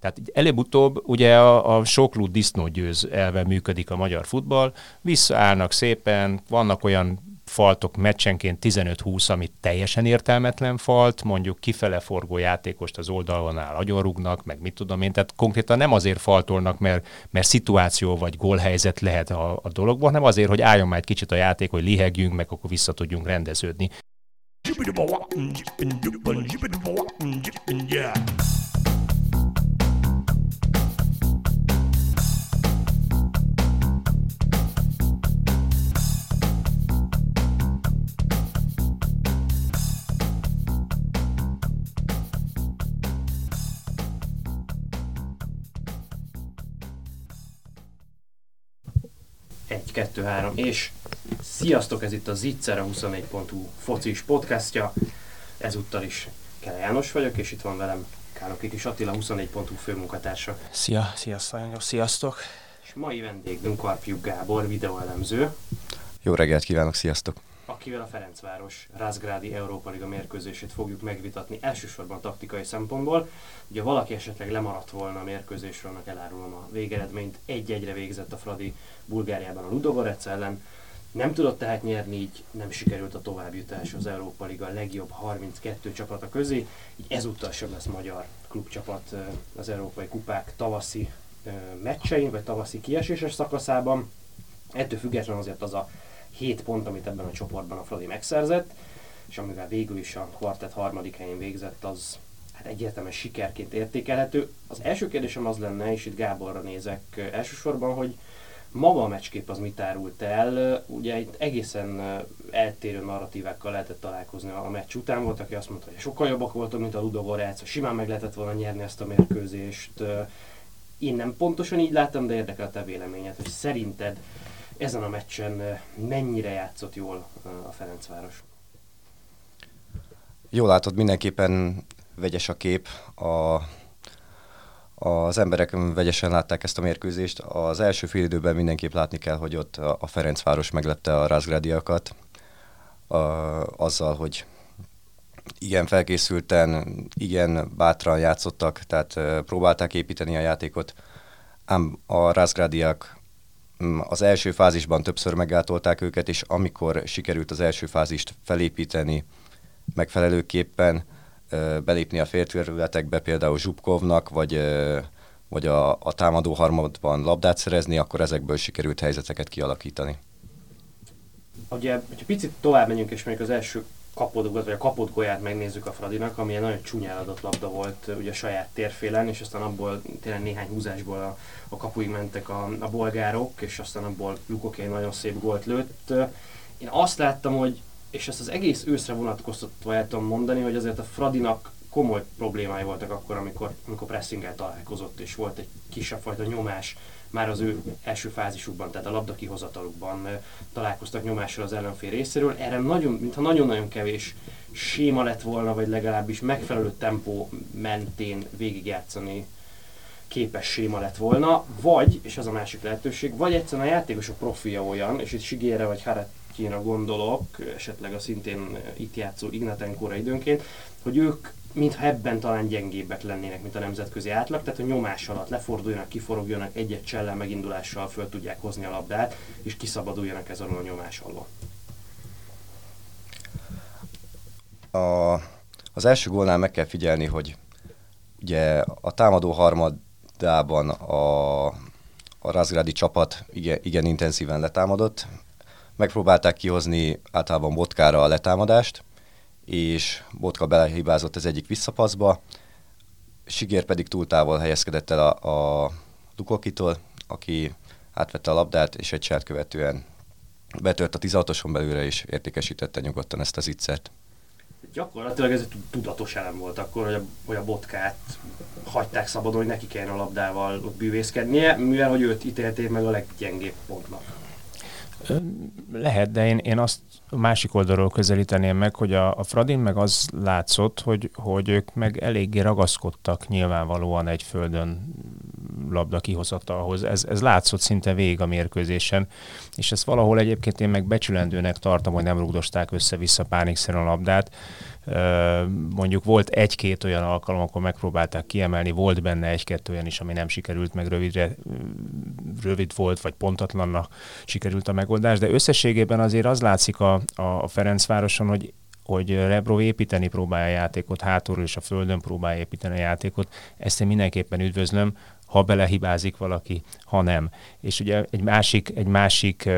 Tehát előbb-utóbb ugye a, a soklú disznó elve működik a magyar futball, visszaállnak szépen, vannak olyan faltok meccsenként 15-20, amit teljesen értelmetlen falt, mondjuk kifele forgó játékost az oldalonál agyonrugnak, meg mit tudom én, tehát konkrétan nem azért faltolnak, mert, mert szituáció vagy gólhelyzet lehet a, a dologban, hanem azért, hogy álljon már egy kicsit a játék, hogy lihegjünk, meg akkor vissza tudjunk rendeződni. Yeah. 1, 2, 3, és sziasztok, ez itt a Zicser, a 24.hu focis podcastja. Ezúttal is Kele János vagyok, és itt van velem Kálokit is Attila, 24.hu főmunkatársa. Szia, sziasztok, sziasztok. És mai vendégünk Karpiuk Gábor, videóelemző. Jó reggelt kívánok, sziasztok! Akivel a Ferencváros Rázgrádi Európa Liga mérkőzését fogjuk megvitatni elsősorban taktikai szempontból. Ugye valaki esetleg lemaradt volna a mérkőzésről, annak elárulom a végeredményt. Egy-egyre végzett a Fradi Bulgáriában a Ludogorec ellen. Nem tudott tehát nyerni, így nem sikerült a továbbjutás az Európa Liga legjobb 32 csapata közé, így ezúttal sem lesz magyar klubcsapat az Európai Kupák tavaszi meccsein, vagy tavaszi kieséses szakaszában. Ettől függetlenül azért az a 7 pont, amit ebben a csoportban a Fradi megszerzett, és amivel végül is a kvartett harmadik helyén végzett, az hát egyértelműen sikerként értékelhető. Az első kérdésem az lenne, és itt Gáborra nézek elsősorban, hogy maga a meccskép az mit árult el? Ugye itt egészen eltérő narratívákkal lehetett találkozni a meccs után. Volt, aki azt mondta, hogy sokkal jobbak voltunk, mint a Ludogorec, simán meg lehetett volna nyerni ezt a mérkőzést. Én nem pontosan így láttam, de érdekel a te véleményed, hogy szerinted ezen a meccsen mennyire játszott jól a Ferencváros? Jól látod, mindenképpen vegyes a kép. A, az emberek vegyesen látták ezt a mérkőzést. Az első fél időben mindenképp látni kell, hogy ott a Ferencváros meglepte a Rázgrádiakat a, azzal, hogy igen felkészülten, igen bátran játszottak, tehát próbálták építeni a játékot, ám a Rázgrádiak az első fázisban többször meggátolták őket, és amikor sikerült az első fázist felépíteni megfelelőképpen, belépni a félterületekbe, például Zsubkovnak, vagy, vagy a, a támadó harmadban labdát szerezni, akkor ezekből sikerült helyzeteket kialakítani. Ugye, hogyha picit tovább menjünk, és még az első kapodogat, vagy a kapott golyát megnézzük a Fradinak, ami egy nagyon csúnya eladott labda volt ugye a saját térfélen, és aztán abból tényleg néhány húzásból a, a kapuig mentek a, a bolgárok, és aztán abból Lukoké nagyon szép gólt lőtt. Én azt láttam, hogy, és ezt az egész őszre vonatkoztatva el tudom mondani, hogy azért a Fradinak komoly problémái voltak akkor, amikor, amikor pressinggel találkozott, és volt egy kisebb fajta nyomás már az ő első fázisukban, tehát a labda kihozatalukban találkoztak nyomással az ellenfél részéről. Erre nagyon, mintha nagyon-nagyon kevés séma lett volna, vagy legalábbis megfelelő tempó mentén végigjátszani képes séma lett volna, vagy, és az a másik lehetőség, vagy egyszerűen a játékosok profilja olyan, és itt Sigére vagy Haretyinra gondolok, esetleg a szintén itt játszó Ignatenkóra időnként, hogy ők mintha ebben talán gyengébbek lennének, mint a nemzetközi átlag, tehát a nyomás alatt leforduljanak, kiforogjanak, egy-egy csellel megindulással föl tudják hozni a labdát, és kiszabaduljanak ez a nyomás alól. A, az első gólnál meg kell figyelni, hogy ugye a támadó harmadában a, a Razgradi csapat igen, igen intenzíven letámadott, megpróbálták kihozni általában botkára a letámadást, és Botka belehibázott az egyik visszapaszba, Sigér pedig túl távol helyezkedett el a, a Dukokitól, aki átvette a labdát, és egy sert követően betört a 16-oson belőle, és értékesítette nyugodtan ezt az ittszert. Gyakorlatilag ez egy tudatos elem volt akkor, hogy a, hogy a botkát hagyták szabadon, hogy neki kellene a labdával ott bűvészkednie, mivel hogy őt ítélték meg a leggyengébb pontnak. Lehet, de én, én azt másik oldalról közelíteném meg, hogy a, a Fradin meg az látszott, hogy, hogy ők meg eléggé ragaszkodtak nyilvánvalóan egy földön labda kihozatalhoz. Ez, ez látszott szinte végig a mérkőzésen, és ezt valahol egyébként én meg becsülendőnek tartom, hogy nem rúgdosták össze-vissza pánikszerűen a labdát. Mondjuk volt egy-két olyan alkalom, akkor megpróbálták kiemelni, volt benne egy-kettő olyan is, ami nem sikerült, meg rövidre, rövid volt, vagy pontatlanna sikerült a megoldás, de összességében azért az látszik a, a Ferencvároson, hogy hogy Rebro építeni próbálja a játékot, hátulról és a földön próbálja építeni a játékot. Ezt én mindenképpen üdvözlöm, ha belehibázik valaki, ha nem. És ugye egy másik, egy másik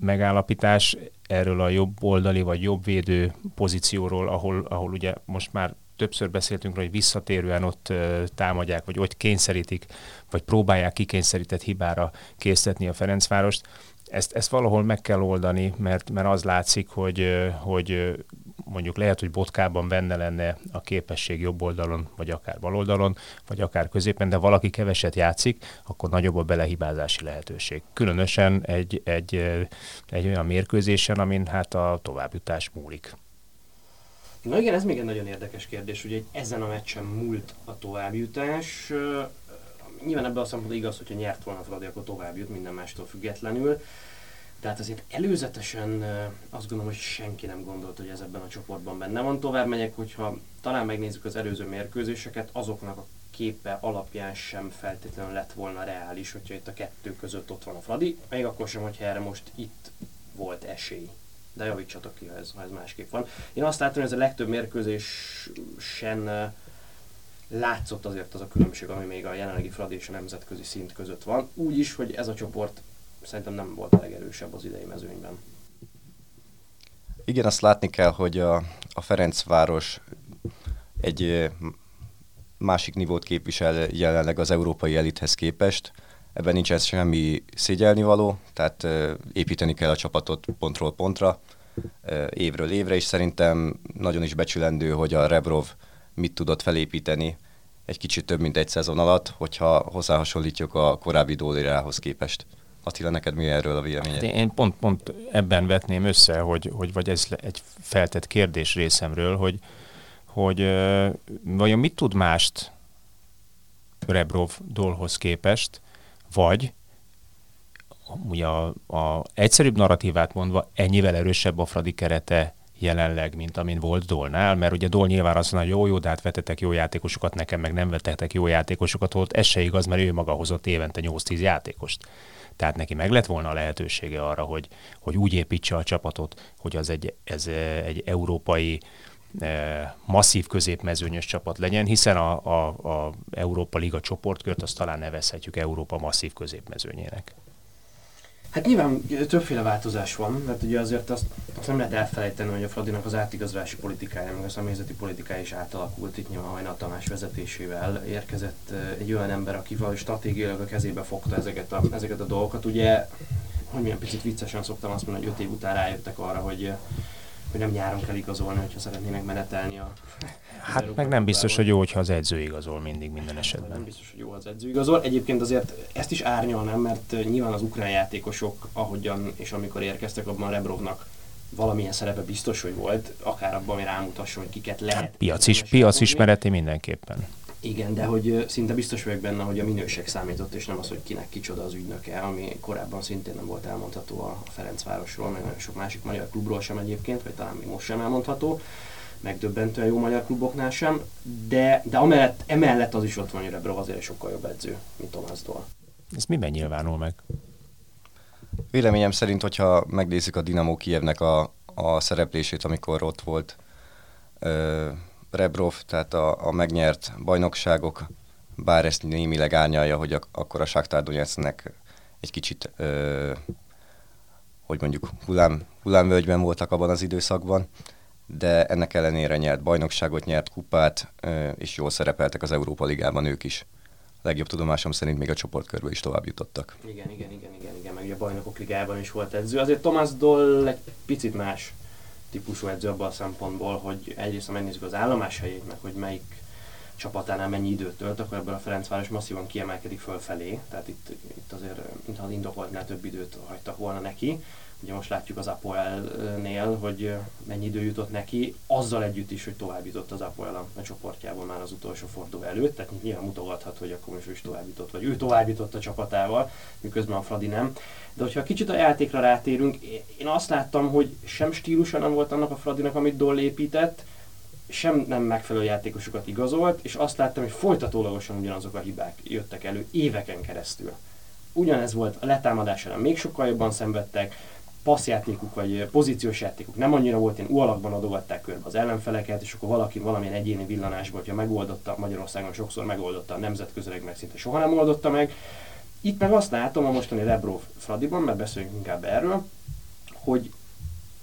megállapítás erről a jobb oldali vagy jobb védő pozícióról, ahol, ahol ugye most már többször beszéltünk róla, hogy visszatérően ott támadják, vagy ott kényszerítik, vagy próbálják kikényszerített hibára készíteni a Ferencvárost. Ezt, ezt valahol meg kell oldani, mert, mert az látszik, hogy, hogy mondjuk lehet, hogy botkában benne lenne a képesség jobb oldalon, vagy akár bal oldalon, vagy akár középen, de valaki keveset játszik, akkor nagyobb a belehibázási lehetőség. Különösen egy, egy, egy olyan mérkőzésen, amin hát a továbbjutás múlik. Na igen, ez még egy nagyon érdekes kérdés, ugye ezen a meccsen múlt a továbbjutás nyilván ebben a szempontból igaz, hogyha nyert volna Fradi, akkor tovább jut minden mástól függetlenül. Tehát azért előzetesen azt gondolom, hogy senki nem gondolt, hogy ez ebben a csoportban benne van. Tovább megyek, hogyha talán megnézzük az előző mérkőzéseket, azoknak a képe alapján sem feltétlenül lett volna reális, hogyha itt a kettő között ott van a Fradi, még akkor sem, hogyha erre most itt volt esély. De javítsatok ki, ha ez, ha ez másképp van. Én azt látom, hogy ez a legtöbb mérkőzésen látszott azért az a különbség, ami még a jelenlegi Fradi és a nemzetközi szint között van. Úgy is, hogy ez a csoport szerintem nem volt a legerősebb az idei mezőnyben. Igen, azt látni kell, hogy a, a Ferencváros egy másik nivót képvisel jelenleg az európai elithez képest. Ebben nincs ez semmi szégyelni való, tehát építeni kell a csapatot pontról pontra, évről évre, és szerintem nagyon is becsülendő, hogy a Rebrov mit tudott felépíteni egy kicsit több mint egy szezon alatt, hogyha hozzáhasonlítjuk a korábbi Dólirához képest. Attila, neked mi erről a véleményed? Hát én pont, pont ebben vetném össze, hogy, hogy vagy ez egy feltett kérdés részemről, hogy, hogy uh, vajon mit tud mást Rebrov dolhoz képest, vagy ugye a, a egyszerűbb narratívát mondva ennyivel erősebb a Fradi kerete jelenleg, mint amin volt Dolnál, mert ugye Dol nyilván azt mondja, jó, jó, de hát vetetek jó játékosokat, nekem meg nem vetettek jó játékosokat, volt ez se igaz, mert ő maga hozott évente 8-10 játékost. Tehát neki meg lett volna a lehetősége arra, hogy, hogy úgy építse a csapatot, hogy az egy, ez egy európai eh, masszív középmezőnyös csapat legyen, hiszen a, a, a Európa Liga csoportkört azt talán nevezhetjük Európa masszív középmezőnyének. Hát nyilván többféle változás van, mert ugye azért azt, azt nem lehet elfelejteni, hogy a Fradinak az átigazolási politikája, meg a személyzeti politikája is átalakult itt nyilván Hajnal Tamás vezetésével. Érkezett egy olyan ember, aki valahogy stratégiailag a kezébe fogta ezeket a, ezeket a dolgokat. Ugye, hogy milyen picit viccesen szoktam azt mondani, hogy öt év után rájöttek arra, hogy hogy nem nyáron kell igazolni, hogyha szeretnének menetelni a Hát meg nem biztos, hogy jó, hogyha az edző igazol mindig minden esetben. Nem biztos, hogy jó az edző igazol. Egyébként azért ezt is árnyalnám, mert nyilván az ukrán játékosok, ahogyan és amikor érkeztek, abban Rebrovnak valamilyen szerepe biztos, hogy volt, akár abban, ami rámutasson, hogy kiket lehet. Hát, piac, is, piac ismereti mindenképpen. Igen, de hogy szinte biztos vagyok benne, hogy a minőség számított, és nem az, hogy kinek kicsoda az ügynöke, ami korábban szintén nem volt elmondható a Ferencvárosról, meg nagyon sok másik magyar klubról sem egyébként, vagy talán még most sem elmondható megdöbbentően jó magyar kluboknál sem, de, de amellett, emellett az is ott van, hogy Rebrov azért sokkal jobb edző, mint Tomás Dól. Ez miben nyilvánul meg? Véleményem szerint, hogyha megnézzük a Dinamo Kievnek a, a szereplését, amikor ott volt ö, Rebrov, tehát a, a megnyert bajnokságok, bár ezt némileg árnyalja, hogy ak- akkor a Shakhtar Donetsknek egy kicsit, ö, hogy mondjuk hullám, hullámvölgyben voltak abban az időszakban, de ennek ellenére nyert bajnokságot, nyert kupát, és jól szerepeltek az Európa Ligában ők is. A legjobb tudomásom szerint még a csoportkörből is tovább jutottak. Igen, igen, igen, igen, igen, meg ugye a bajnokok ligában is volt edző. Azért Thomas Doll egy picit más típusú edző abban a szempontból, hogy egyrészt ha megnézzük az állomás helyét, meg hogy melyik csapatánál mennyi időt tölt, akkor ebből a Ferencváros masszívan kiemelkedik fölfelé, tehát itt, itt azért, mintha az indokoltnál több időt hagytak volna neki. Ugye most látjuk az Apoel-nél, hogy mennyi idő jutott neki, azzal együtt is, hogy tovább jutott az Apoel a, csoportjában már az utolsó forduló előtt, tehát nyilván mutogathat, hogy akkor most ő is tovább jutott, vagy ő tovább jutott a csapatával, miközben a Fradi nem. De hogyha kicsit a játékra rátérünk, én azt láttam, hogy sem stílusa nem volt annak a Fradinak, amit Doll épített, sem nem megfelelő játékosokat igazolt, és azt láttam, hogy folytatólagosan ugyanazok a hibák jöttek elő éveken keresztül. Ugyanez volt a letámadás ellen, még sokkal jobban szenvedtek, passzjátékuk vagy pozíciós játékuk nem annyira volt, én ualakban adogatták körbe az ellenfeleket, és akkor valaki valamilyen egyéni villanásból, hogyha megoldotta, Magyarországon sokszor megoldotta, a nemzetközileg meg szinte soha nem oldotta meg. Itt meg azt látom a mostani Rebrov Fradiban, mert beszéljünk inkább erről, hogy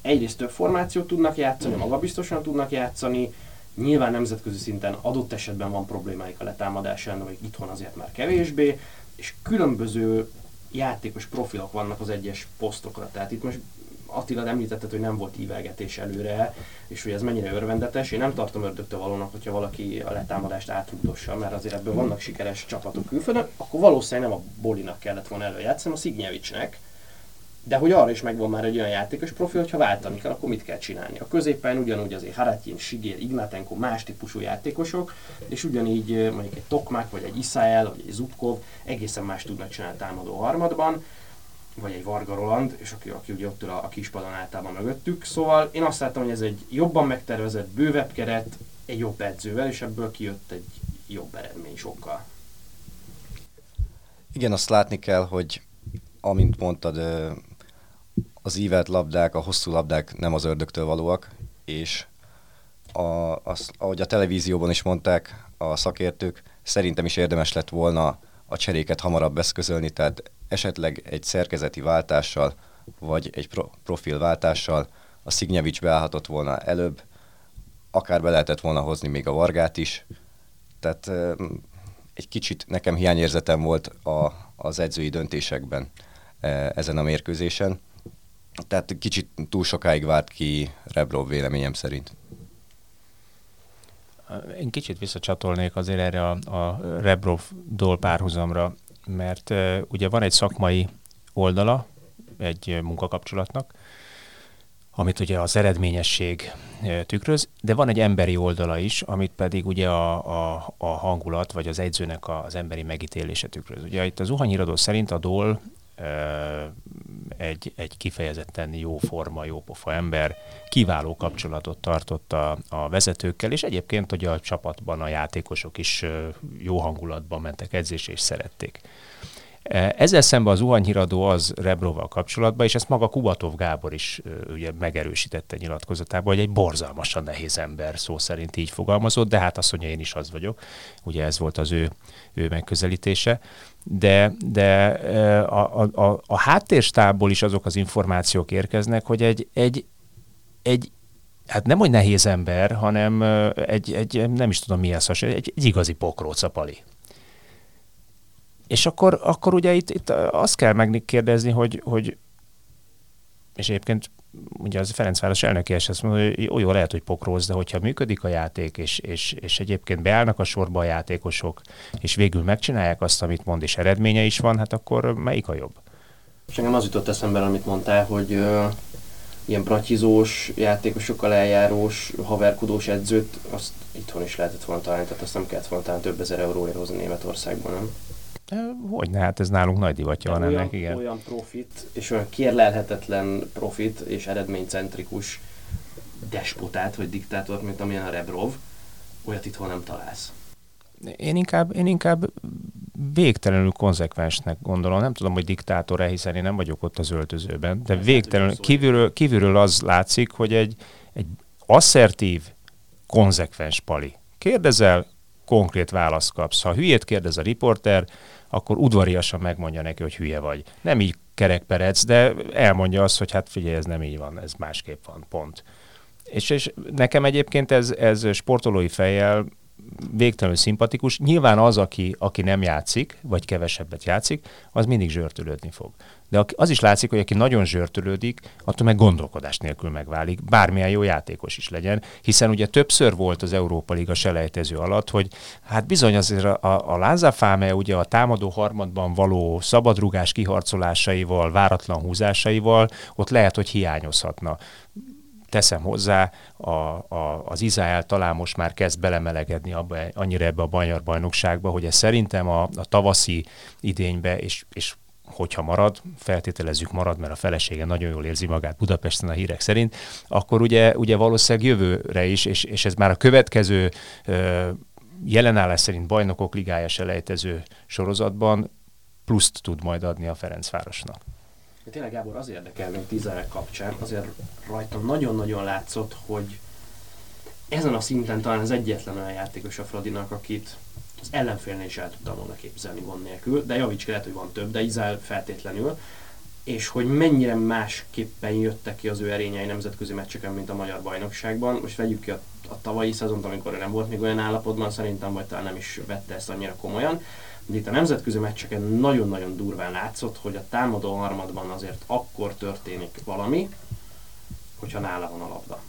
egyrészt több formációt tudnak játszani, magabiztosan tudnak játszani, nyilván nemzetközi szinten adott esetben van problémáik a letámadásán, vagy itthon azért már kevésbé, és különböző játékos profilok vannak az egyes posztokra. Tehát itt most Attila említetted, hogy nem volt ívelgetés előre, és hogy ez mennyire örvendetes. Én nem tartom ördögtől valónak, hogyha valaki a letámadást átrugdossa, mert azért ebből vannak sikeres csapatok külföldön, akkor valószínűleg nem a Bolinak kellett volna előjátszani, a Szignyevicsnek, de hogy arra is megvan már egy olyan játékos profil, hogyha váltani kell, akkor mit kell csinálni. A középen ugyanúgy azért Haratyin, Sigér, Ignatenko más típusú játékosok, és ugyanígy mondjuk egy Tokmak, vagy egy Isael, vagy egy Zubkov egészen más tudnak csinálni támadó harmadban, vagy egy Varga Roland, és aki, aki ugye ott ül a, a kispadon általában mögöttük. Szóval én azt láttam, hogy ez egy jobban megtervezett, bővebb keret, egy jobb edzővel, és ebből kijött egy jobb eredmény sokkal. Igen, azt látni kell, hogy amint mondtad, az ívelt labdák, a hosszú labdák nem az ördögtől valóak, és a, az, ahogy a televízióban is mondták a szakértők, szerintem is érdemes lett volna a cseréket hamarabb eszközölni, tehát esetleg egy szerkezeti váltással, vagy egy pro, profilváltással a Szignyevics beállhatott volna előbb, akár be lehetett volna hozni még a Vargát is, tehát egy kicsit nekem hiányérzetem volt a, az edzői döntésekben ezen a mérkőzésen. Tehát kicsit túl sokáig várt ki Rebrov véleményem szerint. Én kicsit visszacsatolnék azért erre a, a Rebrov-dól párhuzamra, mert uh, ugye van egy szakmai oldala egy munkakapcsolatnak, amit ugye az eredményesség tükröz, de van egy emberi oldala is, amit pedig ugye a, a, a hangulat, vagy az edzőnek az emberi megítélése tükröz. Ugye itt az uhanyíradó szerint a Dól egy, egy kifejezetten jó forma, jó pofa ember, kiváló kapcsolatot tartott a, a vezetőkkel, és egyébként hogy a csapatban a játékosok is jó hangulatban mentek edzésre és szerették. Ezzel szemben az uhanyhíradó az Rebroval kapcsolatban, és ezt maga Kubatov Gábor is ugye megerősítette nyilatkozatában, hogy egy borzalmasan nehéz ember, szó szerint így fogalmazott, de hát azt mondja, én is az vagyok. Ugye ez volt az ő, ő megközelítése de, de a, a, a, a háttérstából is azok az információk érkeznek, hogy egy, egy, egy hát nem hogy nehéz ember, hanem egy, egy nem is tudom mi ez, egy, egy igazi pokróc pali. És akkor, akkor ugye itt, itt azt kell megkérdezni, hogy, hogy és egyébként ugye az Ferencváros elnöki és azt mondja, hogy jó, jó, lehet, hogy pokróz, de hogyha működik a játék, és, és, és egyébként beállnak a sorba a játékosok, és végül megcsinálják azt, amit mond, és eredménye is van, hát akkor melyik a jobb? És engem az jutott eszembe, amit mondtál, hogy uh, ilyen bratizós, játékosokkal eljárós, haverkodós edzőt, azt itthon is lehetett volna találni, tehát azt nem kellett volna talán több ezer euróért hozni Németországban, nem? Hogy ne, hát ez nálunk nagy divatja van ennek, igen. Olyan profit, és olyan kérlelhetetlen profit, és eredménycentrikus despotát, vagy diktátort, mint amilyen a Rebrov, olyat itthon nem találsz. Én inkább, én inkább végtelenül konzekvensnek gondolom. Nem tudom, hogy diktátor-e, hiszen én nem vagyok ott az öltözőben, de végtelenül, kívülről, kívülről az látszik, hogy egy, egy asszertív, konzekvens pali. Kérdezel, konkrét választ kapsz. Ha hülyét kérdez a riporter, akkor udvariasan megmondja neki, hogy hülye vagy. Nem így kerekperec, de elmondja azt, hogy hát figyelj, ez nem így van, ez másképp van, pont. És, és nekem egyébként ez, ez sportolói fejjel végtelenül szimpatikus. Nyilván az, aki, aki nem játszik, vagy kevesebbet játszik, az mindig zsörtölődni fog. De az is látszik, hogy aki nagyon zsörtölődik, attól meg gondolkodás nélkül megválik, bármilyen jó játékos is legyen, hiszen ugye többször volt az Európa Liga selejtező alatt, hogy hát bizony azért a, a Lázafáme ugye a támadó harmadban való szabadrugás kiharcolásaival, váratlan húzásaival, ott lehet, hogy hiányozhatna teszem hozzá, a, a, az Izrael talán most már kezd belemelegedni abba, annyira ebbe a bajnok bajnokságba, hogy ez szerintem a, a tavaszi idénybe, és, és hogyha marad, feltételezzük marad, mert a felesége nagyon jól érzi magát Budapesten a hírek szerint, akkor ugye, ugye valószínűleg jövőre is, és, és ez már a következő jelenállás szerint bajnokok ligája selejtező sorozatban pluszt tud majd adni a Ferencvárosnak. Tényleg Gábor, az érdekel még tízerek kapcsán, azért rajtam nagyon-nagyon látszott, hogy ezen a szinten talán az egyetlen olyan játékos a Fradinak, akit az ellenfélnél is el tudtam volna képzelni gond nélkül, de javíts ki, lehet, hogy van több, de Izrael feltétlenül, és hogy mennyire másképpen jöttek ki az ő erényei nemzetközi meccseken, mint a magyar bajnokságban. Most vegyük ki a, a tavalyi szezont, amikor nem volt még olyan állapotban, szerintem, vagy talán nem is vette ezt annyira komolyan. De itt a nemzetközi meccseken nagyon-nagyon durván látszott, hogy a támadó harmadban azért akkor történik valami, hogyha nála van a labda.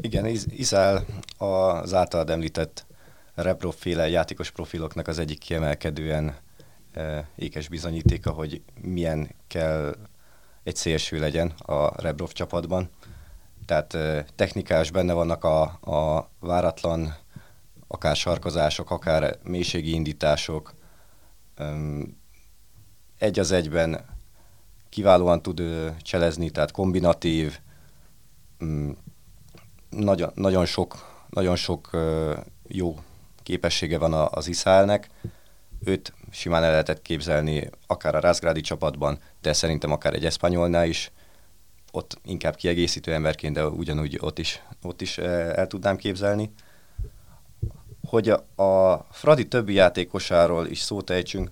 Igen, Izál az általad említett reproféle játékos profiloknak az egyik kiemelkedően e, ékes bizonyítéka, hogy milyen kell egy szélső legyen a Rebrov csapatban. Tehát e, technikás benne vannak a, a váratlan akár sarkozások, akár mélységi indítások. Egy az egyben kiválóan tud cselezni, tehát kombinatív, nagyon, nagyon sok, nagyon sok jó képessége van az Iszálnek. Őt simán el lehetett képzelni akár a Rázgrádi csapatban, de szerintem akár egy Eszpanyolnál is, ott inkább kiegészítő emberként, de ugyanúgy ott is, ott is el tudnám képzelni. Hogy a, a Fradi többi játékosáról is szót ejtsünk,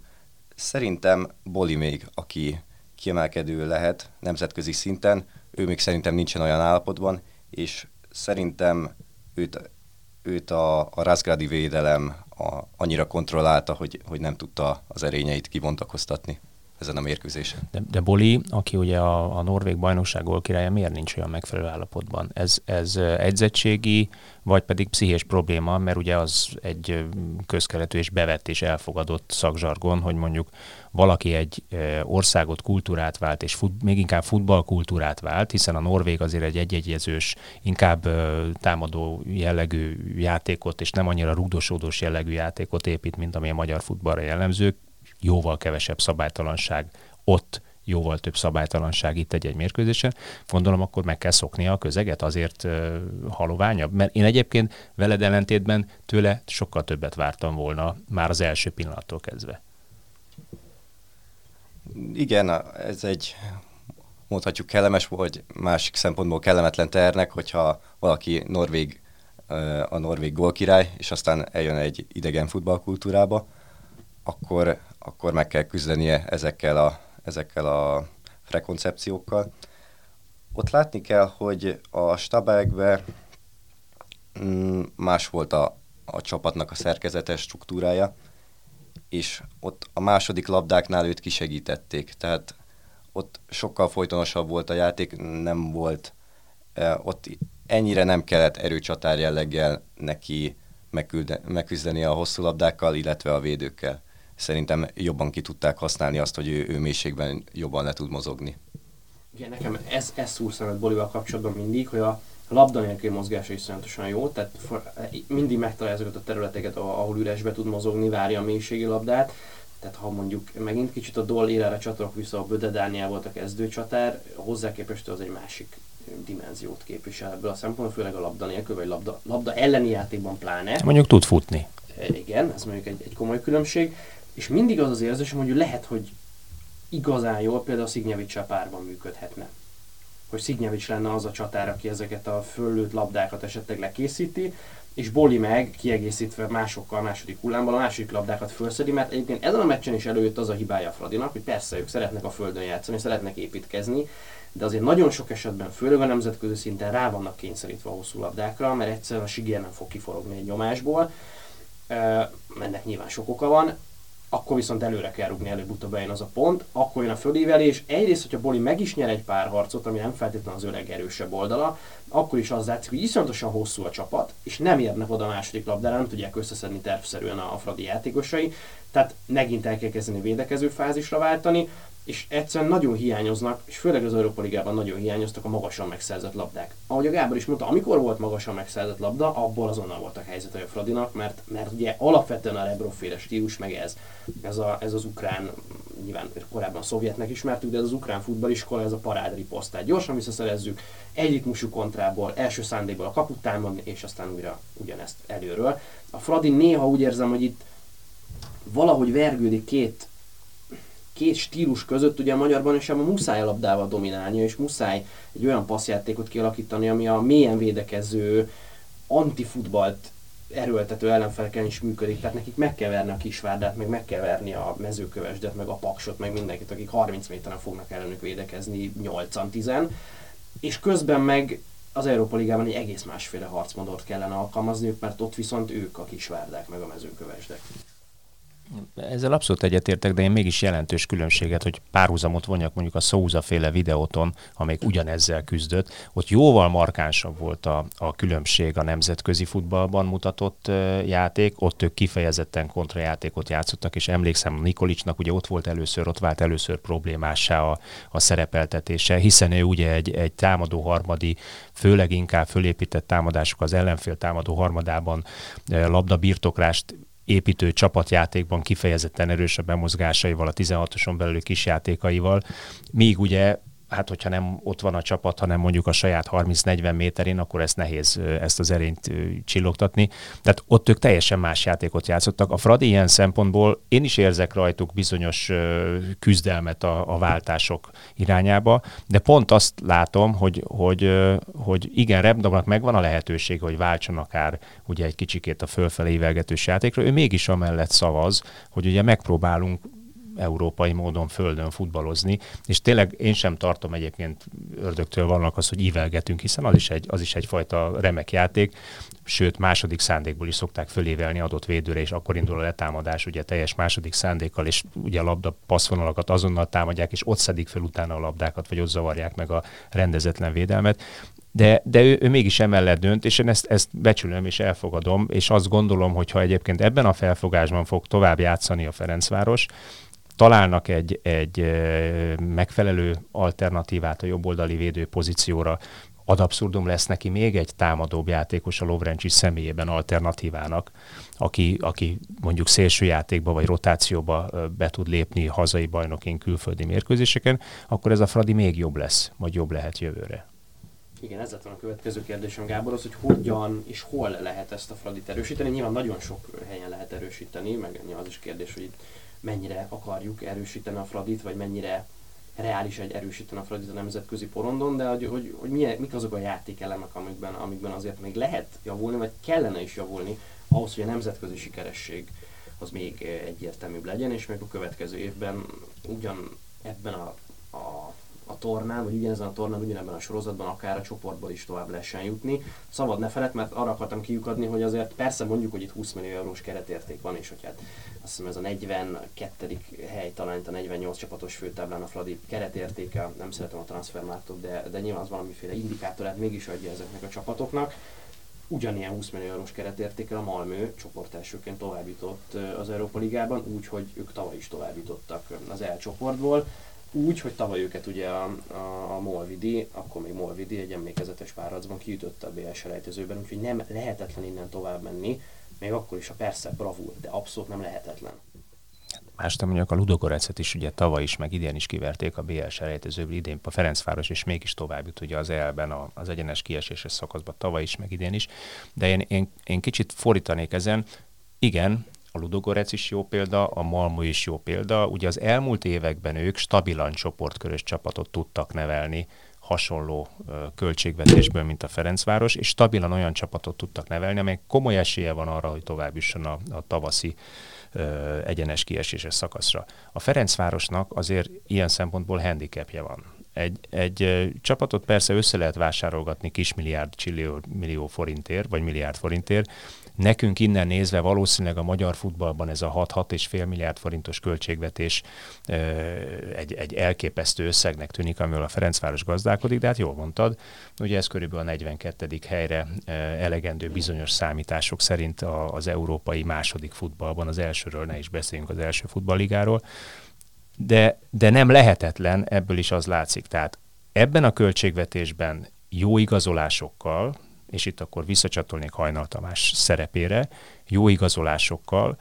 szerintem Boli még, aki kiemelkedő lehet nemzetközi szinten, ő még szerintem nincsen olyan állapotban, és szerintem őt, őt a, a Rázgrádi védelem a, annyira kontrollálta, hogy, hogy nem tudta az erényeit kibontakoztatni ezen a mérkőzésen. De, de Boli, aki ugye a, a Norvég bajnokság királya, miért nincs olyan megfelelő állapotban? Ez, ez edzettségi, vagy pedig pszichés probléma, mert ugye az egy közkeletű és bevett és elfogadott szakzsargon, hogy mondjuk valaki egy országot, kultúrát vált, és fut, még inkább futballkultúrát vált, hiszen a Norvég azért egy egyegyezős, inkább támadó jellegű játékot, és nem annyira rugdosódós jellegű játékot épít, mint ami a magyar futballra jellemző, jóval kevesebb szabálytalanság ott, jóval több szabálytalanság itt egy-egy mérkőzésen, gondolom akkor meg kell szoknia a közeget, azért uh, haloványabb. Mert én egyébként veled ellentétben tőle sokkal többet vártam volna már az első pillanattól kezdve. Igen, ez egy mondhatjuk kellemes, vagy másik szempontból kellemetlen ternek, hogyha valaki norvég, a norvég gólkirály, és aztán eljön egy idegen futballkultúrába, akkor akkor meg kell küzdenie ezekkel a, ezekkel a prekoncepciókkal. Ott látni kell, hogy a Stabegbe mm, más volt a, a csapatnak a szerkezetes struktúrája, és ott a második labdáknál őt kisegítették, tehát ott sokkal folytonosabb volt a játék, nem volt, ott ennyire nem kellett erőcsatár jelleggel neki megküzdeni a hosszú labdákkal, illetve a védőkkel szerintem jobban ki tudták használni azt, hogy ő, ő mélységben jobban le tud mozogni. Igen, nekem ez, ez szúr szemet Bolival kapcsolatban mindig, hogy a labda nélkül mozgása is szerintosan jó, tehát mindig megtalálja ezeket a területeket, ahol üresbe tud mozogni, várja a mélységi labdát, tehát ha mondjuk megint kicsit a Doll érára csatorok vissza, a Böde Dániel volt a kezdőcsatár, hozzá képest az egy másik dimenziót képvisel ebből a szempontból, főleg a labda nélkül, vagy labda, labda elleni játékban pláne. Mondjuk tud futni. Igen, ez mondjuk egy, egy komoly különbség. És mindig az az érzésem, hogy lehet, hogy igazán jól például Szignyevics párban működhetne. Hogy Szignyevics lenne az a csatár, aki ezeket a föllőtt labdákat esetleg lekészíti, és Boli meg kiegészítve másokkal a második hullámban a második labdákat fölszedi, mert egyébként ezen a meccsen is előjött az a hibája a Fradinak, hogy persze ők szeretnek a földön játszani, szeretnek építkezni, de azért nagyon sok esetben, főleg a nemzetközi szinten rá vannak kényszerítve a hosszú labdákra, mert egyszerűen a Sigér nem fog kiforogni egy nyomásból. Ennek nyilván sok oka van, akkor viszont előre kell rúgni, előbb-utóbb bejön az a pont, akkor jön a fölívelés. Egyrészt, hogyha Boli meg is nyer egy pár harcot, ami nem feltétlenül az ő legerősebb oldala, akkor is az látszik, hogy iszonyatosan hosszú a csapat, és nem érnek oda a második labdára, nem tudják összeszedni tervszerűen a, a Fradi játékosai, tehát megint el kell kezdeni védekező fázisra váltani, és egyszerűen nagyon hiányoznak, és főleg az Európa Ligában nagyon hiányoztak a magasan megszerzett labdák. Ahogy a Gábor is mondta, amikor volt magasan megszerzett labda, abból azonnal voltak helyzetek a Fradinak, mert, mert ugye alapvetően a Rebroféle stílus, meg ez, ez, a, ez az ukrán, nyilván korábban a szovjetnek ismertük, de ez az ukrán futballiskola, ez a parád riposzt. Tehát gyorsan visszaszerezzük, egyikmusú kontrából, első szándékból a kaput támadni, és aztán újra ugyanezt előről. A Fradi néha úgy érzem, hogy itt valahogy vergődik két két stílus között ugye a magyarban és a muszáj labdával dominálni, és muszáj egy olyan passzjátékot kialakítani, ami a mélyen védekező, antifutbalt erőltető ellenfeleken is működik, tehát nekik meg kell verni a kisvárdát, meg meg kell verni a mezőkövesdet, meg a paksot, meg mindenkit, akik 30 méteren fognak ellenük védekezni 8-10, és közben meg az Európa Ligában egy egész másféle harcmodort kellene alkalmazniuk, mert ott viszont ők a kisvárdák, meg a mezőkövesdek. Ezzel abszolút egyetértek, de én mégis jelentős különbséget, hogy párhuzamot vonjak mondjuk a Souza féle videóton, amelyik ugyanezzel küzdött. Ott jóval markánsabb volt a, a különbség a nemzetközi futballban mutatott játék, ott ők kifejezetten kontrajátékot játszottak, és emlékszem Nikolicsnak ugye ott volt először, ott vált először problémássá a, a szerepeltetése, hiszen ő ugye egy, egy támadó harmadi, főleg inkább fölépített támadások az ellenfél támadó harmadában labda birtoklást építő csapatjátékban kifejezetten erős a bemozgásaival, a 16-oson belüli kisjátékaival, míg ugye hát hogyha nem ott van a csapat, hanem mondjuk a saját 30-40 méterén, akkor ezt nehéz ezt az erényt csillogtatni. Tehát ott ők teljesen más játékot játszottak. A Fradi ilyen szempontból én is érzek rajtuk bizonyos küzdelmet a, a váltások irányába, de pont azt látom, hogy, hogy, hogy igen, Rebdobnak megvan a lehetőség, hogy váltson akár ugye egy kicsikét a fölfelé ívelgetős játékra, ő mégis amellett szavaz, hogy ugye megpróbálunk európai módon földön futballozni, és tényleg én sem tartom egyébként ördögtől vannak az, hogy ívelgetünk, hiszen az is, egy, az is egyfajta remek játék, sőt második szándékból is szokták fölévelni adott védőre, és akkor indul a letámadás ugye teljes második szándékkal, és ugye a labda passzvonalakat azonnal támadják, és ott szedik fel utána a labdákat, vagy ott zavarják meg a rendezetlen védelmet. De, de ő, ő mégis emellett dönt, és én ezt, ezt becsülöm és elfogadom, és azt gondolom, hogy ha egyébként ebben a felfogásban fog tovább játszani a Ferencváros, találnak egy, egy megfelelő alternatívát a jobboldali védő pozícióra, ad abszurdum lesz neki még egy támadóbb játékos a Lovrencsi személyében alternatívának, aki, aki mondjuk szélsőjátékba vagy rotációba be tud lépni hazai bajnokin külföldi mérkőzéseken, akkor ez a Fradi még jobb lesz, vagy jobb lehet jövőre. Igen, ez lett a következő kérdésem Gáborhoz, hogy hogyan és hol lehet ezt a Fradit erősíteni. Nyilván nagyon sok helyen lehet erősíteni, meg az is kérdés, hogy itt mennyire akarjuk erősíteni a Fradit, vagy mennyire reális egy erősíteni a Fradit a nemzetközi porondon, de hogy, hogy, hogy milyen, mik azok a játékelemek, amikben, amikben azért még lehet javulni, vagy kellene is javulni, ahhoz, hogy a nemzetközi sikeresség az még egyértelműbb legyen, és még a következő évben ugyan ebben a, a tornán, vagy ugyanezen a tornán, ugyanebben a sorozatban, akár a csoportból is tovább lehessen jutni. Szabad ne felett, mert arra akartam kiukadni, hogy azért persze mondjuk, hogy itt 20 millió eurós keretérték van, és hogy hát azt hiszem ez a 42. hely, talán a 48 csapatos főtáblán a Fradi keretértéke, nem szeretem a transfermártot, de, de nyilván az valamiféle indikátorát mégis adja ezeknek a csapatoknak. Ugyanilyen 20 millió eurós keretértékkel a Malmö csoportelsőként tovább jutott az Európa Ligában, úgy, hogy ők tavaly is tovább jutottak az E csoportból úgy, hogy tavaly őket ugye a, a, a Molvidi, akkor még Molvidi egy emlékezetes párharcban kiütötte a BL selejtezőben, úgyhogy nem lehetetlen innen tovább menni, még akkor is a persze bravúr, de abszolút nem lehetetlen. Más nem mondjuk a Ludogorecet is ugye tavaly is, meg idén is kiverték a BL selejtezőből, idén a Ferencváros és mégis tovább jut ugye az elben az egyenes kieséses szakaszban tavaly is, meg idén is. De én, én, én kicsit fordítanék ezen, igen, a Ludogorec is jó példa, a Malmö is jó példa. Ugye az elmúlt években ők stabilan csoportkörös csapatot tudtak nevelni, hasonló költségvetésből, mint a Ferencváros, és stabilan olyan csapatot tudtak nevelni, amely komoly esélye van arra, hogy tovább jusson a, a tavaszi ö, egyenes kieséses szakaszra. A Ferencvárosnak azért ilyen szempontból handicapje van. Egy, egy csapatot persze össze lehet vásárolgatni kismilliárd csillió millió forintért, vagy milliárd forintért, Nekünk innen nézve valószínűleg a magyar futballban ez a 6-6,5 milliárd forintos költségvetés egy, egy elképesztő összegnek tűnik, amivel a Ferencváros gazdálkodik, de hát jól mondtad, ugye ez körülbelül a 42. helyre elegendő bizonyos számítások szerint az európai második futballban, az elsőről ne is beszéljünk az első futballigáról, de, de nem lehetetlen, ebből is az látszik. Tehát ebben a költségvetésben jó igazolásokkal, és itt akkor visszacsatolnék Hajnal Tamás szerepére, jó igazolásokkal.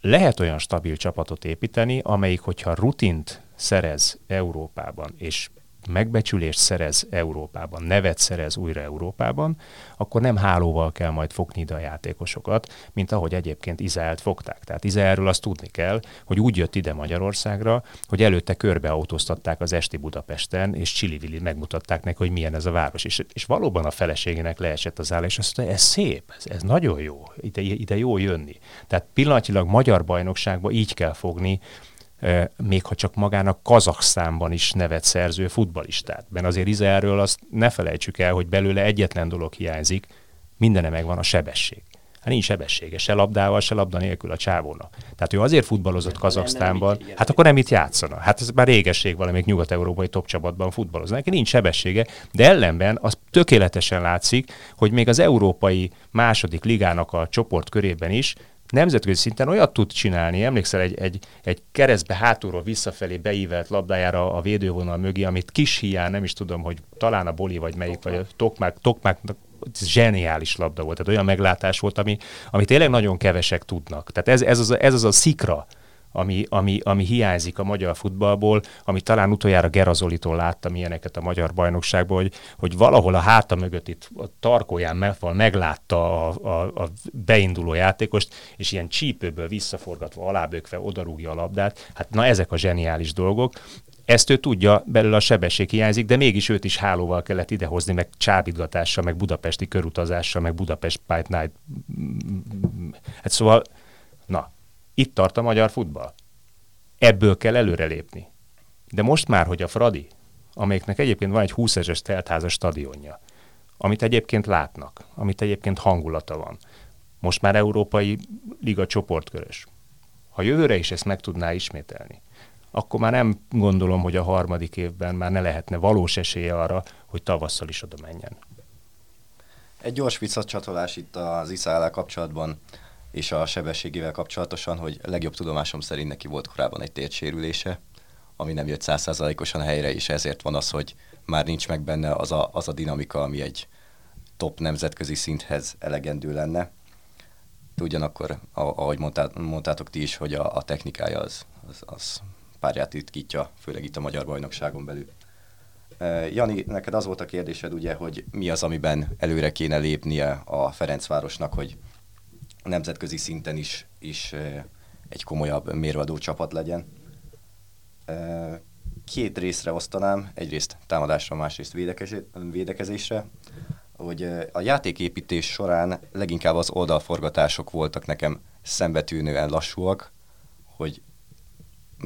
Lehet olyan stabil csapatot építeni, amelyik, hogyha rutint szerez Európában, és megbecsülést szerez Európában, nevet szerez újra Európában, akkor nem hálóval kell majd fogni ide a játékosokat, mint ahogy egyébként Izraelt fogták. Tehát Izraelről azt tudni kell, hogy úgy jött ide Magyarországra, hogy előtte körbeautóztatták az esti Budapesten, és Csili megmutatták neki, hogy milyen ez a város. És, és valóban a feleségének leesett az állás, és azt mondta, ez szép, ez, ez nagyon jó, ide, ide jó jönni. Tehát pillanatilag magyar bajnokságban így kell fogni még ha csak magának Kazaksztánban is nevet szerző futbalistát. Mert azért Izraelről azt ne felejtsük el, hogy belőle egyetlen dolog hiányzik, mindene megvan a sebesség. Hát nincs sebessége, se labdával, se labda nélkül a csávónak. Tehát ő azért futballozott Kazaksztánban, hát akkor nem itt játszana. Hát ez már régesség valamelyik nyugat-európai top csapatban futballozni. Neki nincs sebessége, de ellenben az tökéletesen látszik, hogy még az európai második ligának a csoport körében is nemzetközi szinten olyat tud csinálni, emlékszel egy, egy, egy keresztbe hátulról visszafelé beívelt labdájára a védővonal mögé, amit kis hiány, nem is tudom, hogy talán a Boli vagy melyik, vagy a Tokmák, Tokmák zseniális labda volt, tehát olyan meglátás volt, ami, ami tényleg nagyon kevesek tudnak. Tehát ez, ez, az, ez az a szikra, ami, ami, ami hiányzik a magyar futballból, ami talán utoljára Gerazolitól láttam ilyeneket a magyar bajnokságból, hogy, hogy valahol a háta mögött itt a tarkóján megfal meglátta a, a, a beinduló játékost, és ilyen csípőből visszaforgatva, alábökve odarúgja a labdát. Hát na ezek a zseniális dolgok. Ezt ő tudja, belőle a sebesség hiányzik, de mégis őt is hálóval kellett idehozni, meg csábítgatással, meg budapesti körutazással, meg Budapest Pipe Night. Hát szóval, na, itt tart a magyar futball. Ebből kell előrelépni. De most már, hogy a Fradi, amelyiknek egyébként van egy 20 ezres teltházas stadionja, amit egyébként látnak, amit egyébként hangulata van, most már Európai Liga csoportkörös. Ha jövőre is ezt meg tudná ismételni, akkor már nem gondolom, hogy a harmadik évben már ne lehetne valós esélye arra, hogy tavasszal is oda menjen. Egy gyors visszacsatolás itt az iszállal kapcsolatban és a sebességével kapcsolatosan, hogy legjobb tudomásom szerint neki volt korábban egy térsérülése, ami nem jött százszázalékosan helyre, és ezért van az, hogy már nincs meg benne az a, az a dinamika, ami egy top nemzetközi szinthez elegendő lenne. Ugyanakkor, ahogy mondtátok ti is, hogy a, a technikája az, az, az párját ritkítja, főleg itt a magyar bajnokságon belül. Jani, neked az volt a kérdésed ugye, hogy mi az, amiben előre kéne lépnie a Ferencvárosnak, hogy nemzetközi szinten is, is egy komolyabb mérvadó csapat legyen. Két részre osztanám, egyrészt támadásra, másrészt védekezésre, hogy a játéképítés során leginkább az oldalforgatások voltak nekem szembetűnően lassúak, hogy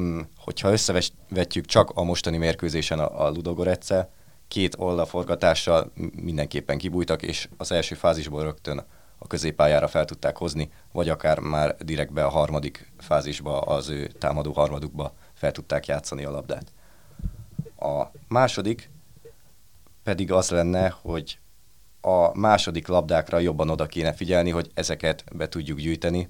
mm, hogyha összevetjük csak a mostani mérkőzésen a, a Ludogoretszel, két oldalforgatással mindenképpen kibújtak, és az első fázisból rögtön a középpályára fel tudták hozni, vagy akár már direktbe a harmadik fázisba, az ő támadó harmadukba fel tudták játszani a labdát. A második pedig az lenne, hogy a második labdákra jobban oda kéne figyelni, hogy ezeket be tudjuk gyűjteni.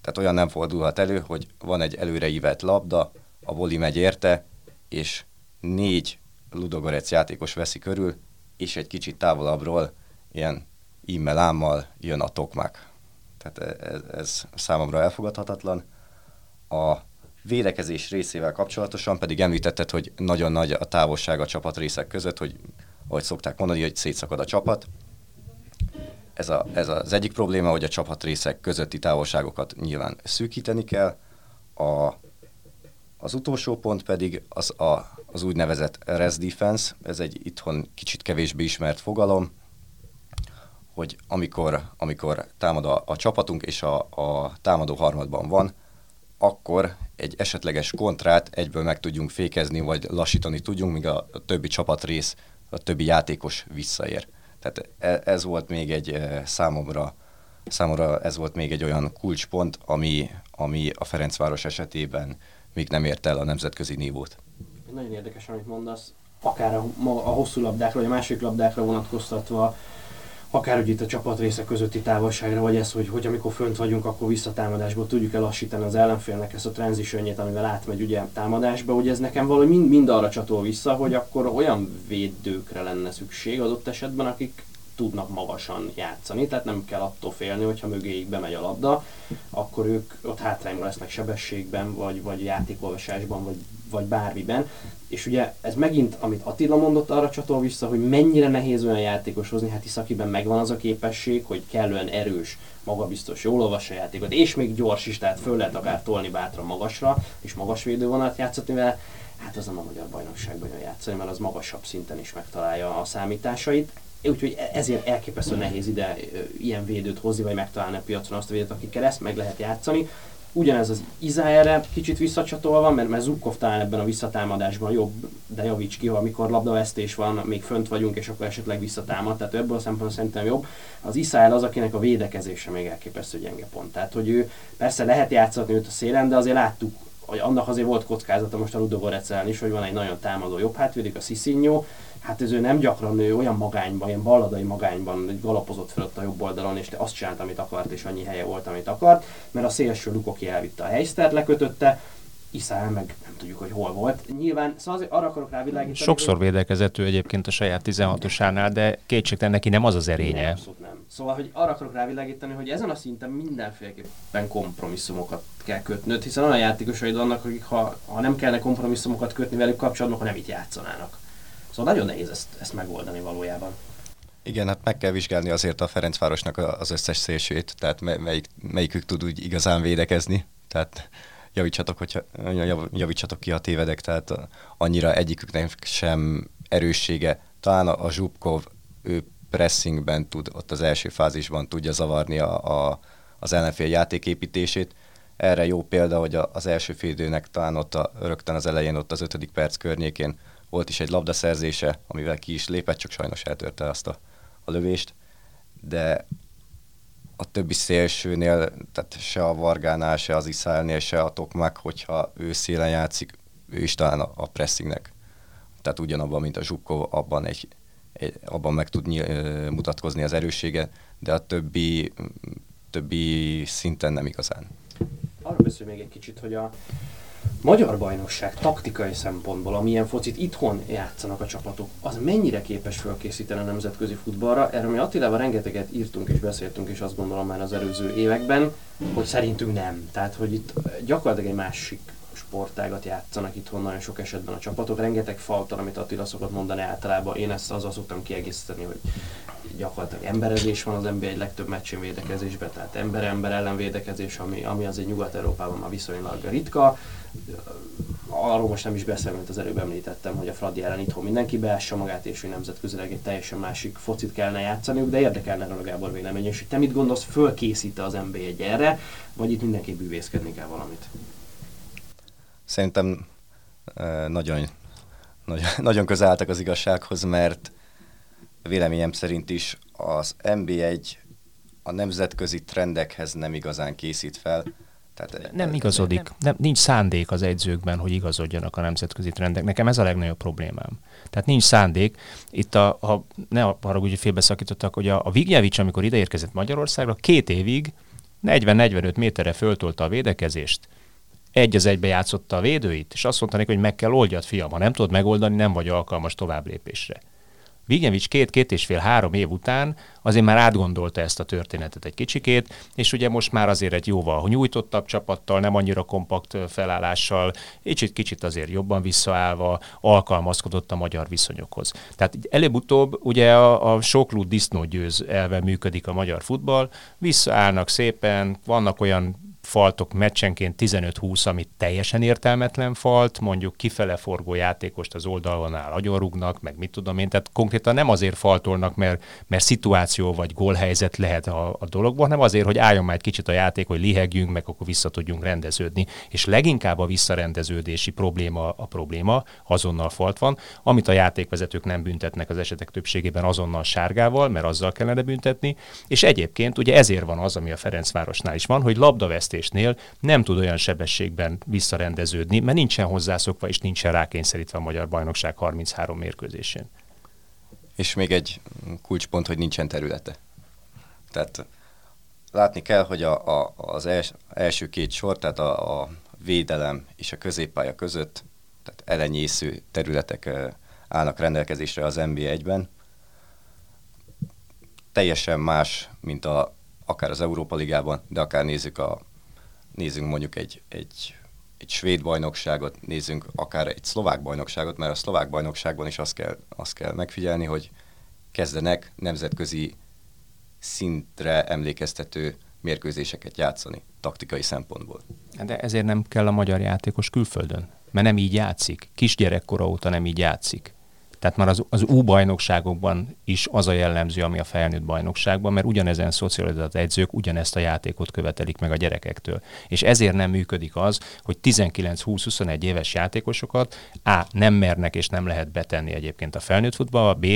Tehát olyan nem fordulhat elő, hogy van egy előreívett labda, a voli megy érte, és négy Ludogorec játékos veszi körül, és egy kicsit távolabbról ilyen immel ámmal jön a tokmák. Tehát ez, ez számomra elfogadhatatlan. A védekezés részével kapcsolatosan pedig említetted, hogy nagyon nagy a távolság a csapatrészek között, hogy ahogy szokták mondani, hogy szétszakad a csapat. Ez, a, ez az egyik probléma, hogy a csapatrészek közötti távolságokat nyilván szűkíteni kell. A, az utolsó pont pedig az, a, az úgynevezett res defense, ez egy itthon kicsit kevésbé ismert fogalom, hogy amikor, amikor támad a, a csapatunk és a, a támadó harmadban van, akkor egy esetleges kontrát egyből meg tudjunk fékezni, vagy lassítani tudjunk, míg a, a többi csapat rész, a többi játékos visszaér. Tehát e, ez volt még egy e, számomra, számomra ez volt még egy olyan kulcspont, ami, ami a Ferencváros esetében még nem ért el a nemzetközi nívót. Nagyon érdekes, amit mondasz, akár a, a hosszú labdákra, vagy a másik labdákra vonatkoztatva, akár hogy itt a csapat része közötti távolságra, vagy ez, hogy, hogy amikor fönt vagyunk, akkor visszatámadásból tudjuk elassítani az ellenfélnek ezt a transitionjét, amivel átmegy ugye támadásba, ugye ez nekem valahogy mind, mind arra csatol vissza, hogy akkor olyan védőkre lenne szükség adott esetben, akik tudnak magasan játszani, tehát nem kell attól félni, hogyha mögéig bemegy a labda, akkor ők ott hátrányban lesznek sebességben, vagy, vagy játékolvasásban, vagy, vagy bármiben. És ugye ez megint, amit Attila mondott, arra csatol vissza, hogy mennyire nehéz olyan játékos hozni, hát hisz akiben megvan az a képesség, hogy kellően erős, magabiztos, jól olvassa a játékot, és még gyors is, tehát föl lehet akár tolni bátran magasra, és magas védővonalat játszatni vele, hát az nem a magyar bajnokságban jön játszani, mert az magasabb szinten is megtalálja a számításait. Úgyhogy e- ezért elképesztő nehéz ide ilyen védőt hozni, vagy megtalálni a piacon azt a védőt, akikkel ezt meg lehet játszani. Ugyanez az Izáerre kicsit visszacsatolva, mert, mert Zukov talán ebben a visszatámadásban jobb, de javíts ki, amikor labdavesztés van, még fönt vagyunk, és akkor esetleg visszatámad, tehát ebből a szempontból szerintem jobb. Az Iszáel az, akinek a védekezése még elképesztő gyenge pont. Tehát, hogy ő persze lehet játszatni őt a szélen, de azért láttuk, hogy annak azért volt kockázata most a Ludogorec is, hogy van egy nagyon támadó jobb hátvédik, a Sisinyó, hát ez ő nem gyakran nő olyan magányban, ilyen balladai magányban, galapozott fölött a jobb oldalon, és azt csinált, amit akart, és annyi helye volt, amit akart, mert a szélső Lukoki elvitte a helysztert, lekötötte, Iszál meg nem tudjuk, hogy hol volt. Nyilván, szóval azért arra akarok rávilágítani. Sokszor hogy... védekezett ő egyébként a saját 16-osánál, de kétségtelen neki nem az az erénye. Nem, abszolút nem. Szóval, hogy arra akarok rávilágítani, hogy ezen a szinten mindenféleképpen kompromisszumokat kell kötnöd, hiszen olyan játékosaid vannak, akik ha, ha nem kellene kompromisszumokat kötni velük kapcsolatban, akkor nem itt játszanának. Szóval nagyon nehéz ezt, ezt megoldani valójában. Igen, hát meg kell vizsgálni azért a Ferencvárosnak az összes szélsőjét, tehát melyik, melyikük tud úgy igazán védekezni. Tehát javítsatok, hogyha, javítsatok ki, a tévedek, tehát annyira egyiküknek sem erőssége. Talán a, a Zsubkov, ő pressingben tud, ott az első fázisban tudja zavarni a, a, az ellenfél játéképítését. Erre jó példa, hogy az első félidőnek talán ott a, rögtön az elején, ott az ötödik perc környékén volt is egy labdaszerzése, amivel ki is lépett, csak sajnos eltörte azt a, a lövést, de a többi szélsőnél, tehát se a Vargánál, se az Iszálnél, se a Tokmak, hogyha ő szélen játszik, ő is talán a, a pressingnek. Tehát ugyanabban, mint a Zsukko, abban, egy, egy, abban meg tud nyil, mutatkozni az erőssége, de a többi, többi szinten nem igazán. Arról beszélj még egy kicsit, hogy a, magyar bajnokság taktikai szempontból, amilyen focit itthon játszanak a csapatok, az mennyire képes felkészíteni a nemzetközi futballra? Erről mi Attilával rengeteget írtunk és beszéltünk, és azt gondolom már az előző években, hogy szerintünk nem. Tehát, hogy itt gyakorlatilag egy másik sportágat játszanak itthon nagyon sok esetben a csapatok. Rengeteg faltal, amit Attila szokott mondani általában, én ezt azzal szoktam kiegészíteni, hogy gyakorlatilag emberezés van az NBA egy legtöbb meccsén védekezésben, tehát ember-ember ellen védekezés, ami, ami azért Nyugat-Európában már viszonylag ritka arról most nem is beszélve, mint az előbb említettem, hogy a Fradi ellen itthon mindenki beássa magát, és hogy nemzetközileg egy teljesen másik focit kellene játszaniuk, de érdekelne a Gábor vélemény, és hogy te mit gondolsz, fölkészít az NBA egy erre, vagy itt mindenki bűvészkedni kell valamit? Szerintem nagyon, nagyon, nagyon közel álltak az igazsághoz, mert véleményem szerint is az NB1 a nemzetközi trendekhez nem igazán készít fel, tehát nem igazodik, nem. nem, nincs szándék az egyzőkben, hogy igazodjanak a nemzetközi trendek. Nekem ez a legnagyobb problémám. Tehát nincs szándék. Itt a, ha ne arra úgy félbeszakítottak, hogy a, a Vignyávics, amikor ideérkezett Magyarországra, két évig 40-45 méterre föltolta a védekezést, egy az egybe játszotta a védőit, és azt mondta neki, hogy meg kell oldjad, fiam, ha nem tudod megoldani, nem vagy alkalmas tovább lépésre. Vignevics két-két és fél-három év után azért már átgondolta ezt a történetet egy kicsikét, és ugye most már azért egy jóval nyújtottabb csapattal, nem annyira kompakt felállással, kicsit kicsit azért jobban visszaállva alkalmazkodott a magyar viszonyokhoz. Tehát előbb-utóbb ugye a, a soklú disznógyőz elve működik a magyar futball, visszaállnak szépen, vannak olyan faltok meccsenként 15-20, amit teljesen értelmetlen falt, mondjuk kifele forgó játékost az oldalon áll agyonrugnak, meg mit tudom én, tehát konkrétan nem azért faltolnak, mert, mert szituáció vagy gólhelyzet lehet a, a dologban, hanem azért, hogy álljon már egy kicsit a játék, hogy lihegjünk, meg akkor vissza tudjunk rendeződni. És leginkább a visszarendeződési probléma a probléma, azonnal falt van, amit a játékvezetők nem büntetnek az esetek többségében azonnal sárgával, mert azzal kellene büntetni, és egyébként ugye ezért van az, ami a Ferencvárosnál is van, hogy labdavesztés vezetésnél nem tud olyan sebességben visszarendeződni, mert nincsen hozzászokva és nincsen rákényszerítve a Magyar Bajnokság 33 mérkőzésén. És még egy kulcspont, hogy nincsen területe. Tehát látni kell, hogy a, a, az els, első két sor, tehát a, a védelem és a középpálya között, tehát elenyésző területek állnak rendelkezésre az NB1-ben. Teljesen más, mint a, akár az Európa Ligában, de akár nézzük, a, nézzünk mondjuk egy, egy, egy svéd bajnokságot, nézzünk akár egy szlovák bajnokságot, mert a szlovák bajnokságban is azt kell, azt kell megfigyelni, hogy kezdenek nemzetközi szintre emlékeztető mérkőzéseket játszani taktikai szempontból. De ezért nem kell a magyar játékos külföldön, mert nem így játszik. Kisgyerekkora óta nem így játszik. Tehát már az, az U-bajnokságokban is az a jellemző, ami a felnőtt bajnokságban, mert ugyanezen szocializált edzők ugyanezt a játékot követelik meg a gyerekektől. És ezért nem működik az, hogy 19-20-21 éves játékosokat A. nem mernek és nem lehet betenni egyébként a felnőtt futballba, B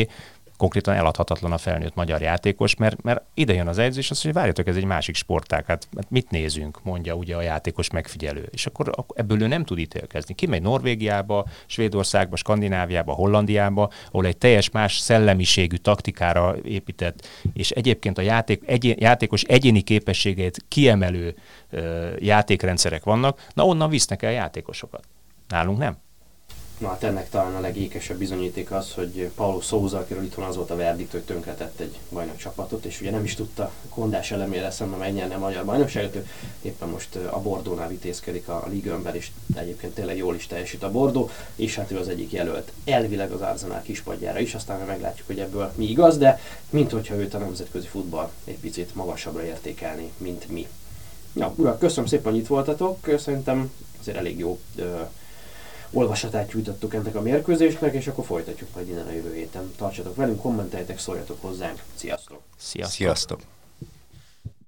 konkrétan eladhatatlan a felnőtt magyar játékos, mert, mert ide jön az edzés, azt mondja, várjatok, ez egy másik sportág, hát, hát mit nézünk, mondja ugye a játékos megfigyelő. És akkor, ebből ő nem tud ítélkezni. Kimegy Norvégiába, Svédországba, Skandináviába, Hollandiába, ahol egy teljes más szellemiségű taktikára épített, és egyébként a játék, egy, játékos egyéni képességét kiemelő ö, játékrendszerek vannak, na onnan visznek el játékosokat. Nálunk nem. Na hát ennek talán a legékesebb bizonyíték az, hogy Paulo Souza, akiről itt van az volt a verdikt, hogy tönkretett egy bajnok csapatot, és ugye nem is tudta kondás elemére szemben megnyerni a magyar bajnokságot, éppen most a Bordónál vitézkedik a Ligönben, és egyébként tényleg jól is teljesít a Bordó, és hát ő az egyik jelölt elvileg az Arsenal kispadjára is, aztán meglátjuk, hogy ebből mi igaz, de mint hogyha őt a nemzetközi futball egy picit magasabbra értékelni, mint mi. Ja, urak, köszönöm szépen, hogy itt voltatok, szerintem azért elég jó olvasatát nyújtottuk ennek a mérkőzésnek, és akkor folytatjuk majd innen a jövő héten. Tartsatok velünk, kommenteljetek, szóljatok hozzánk. Sziasztok! Sziasztok! Sziasztok.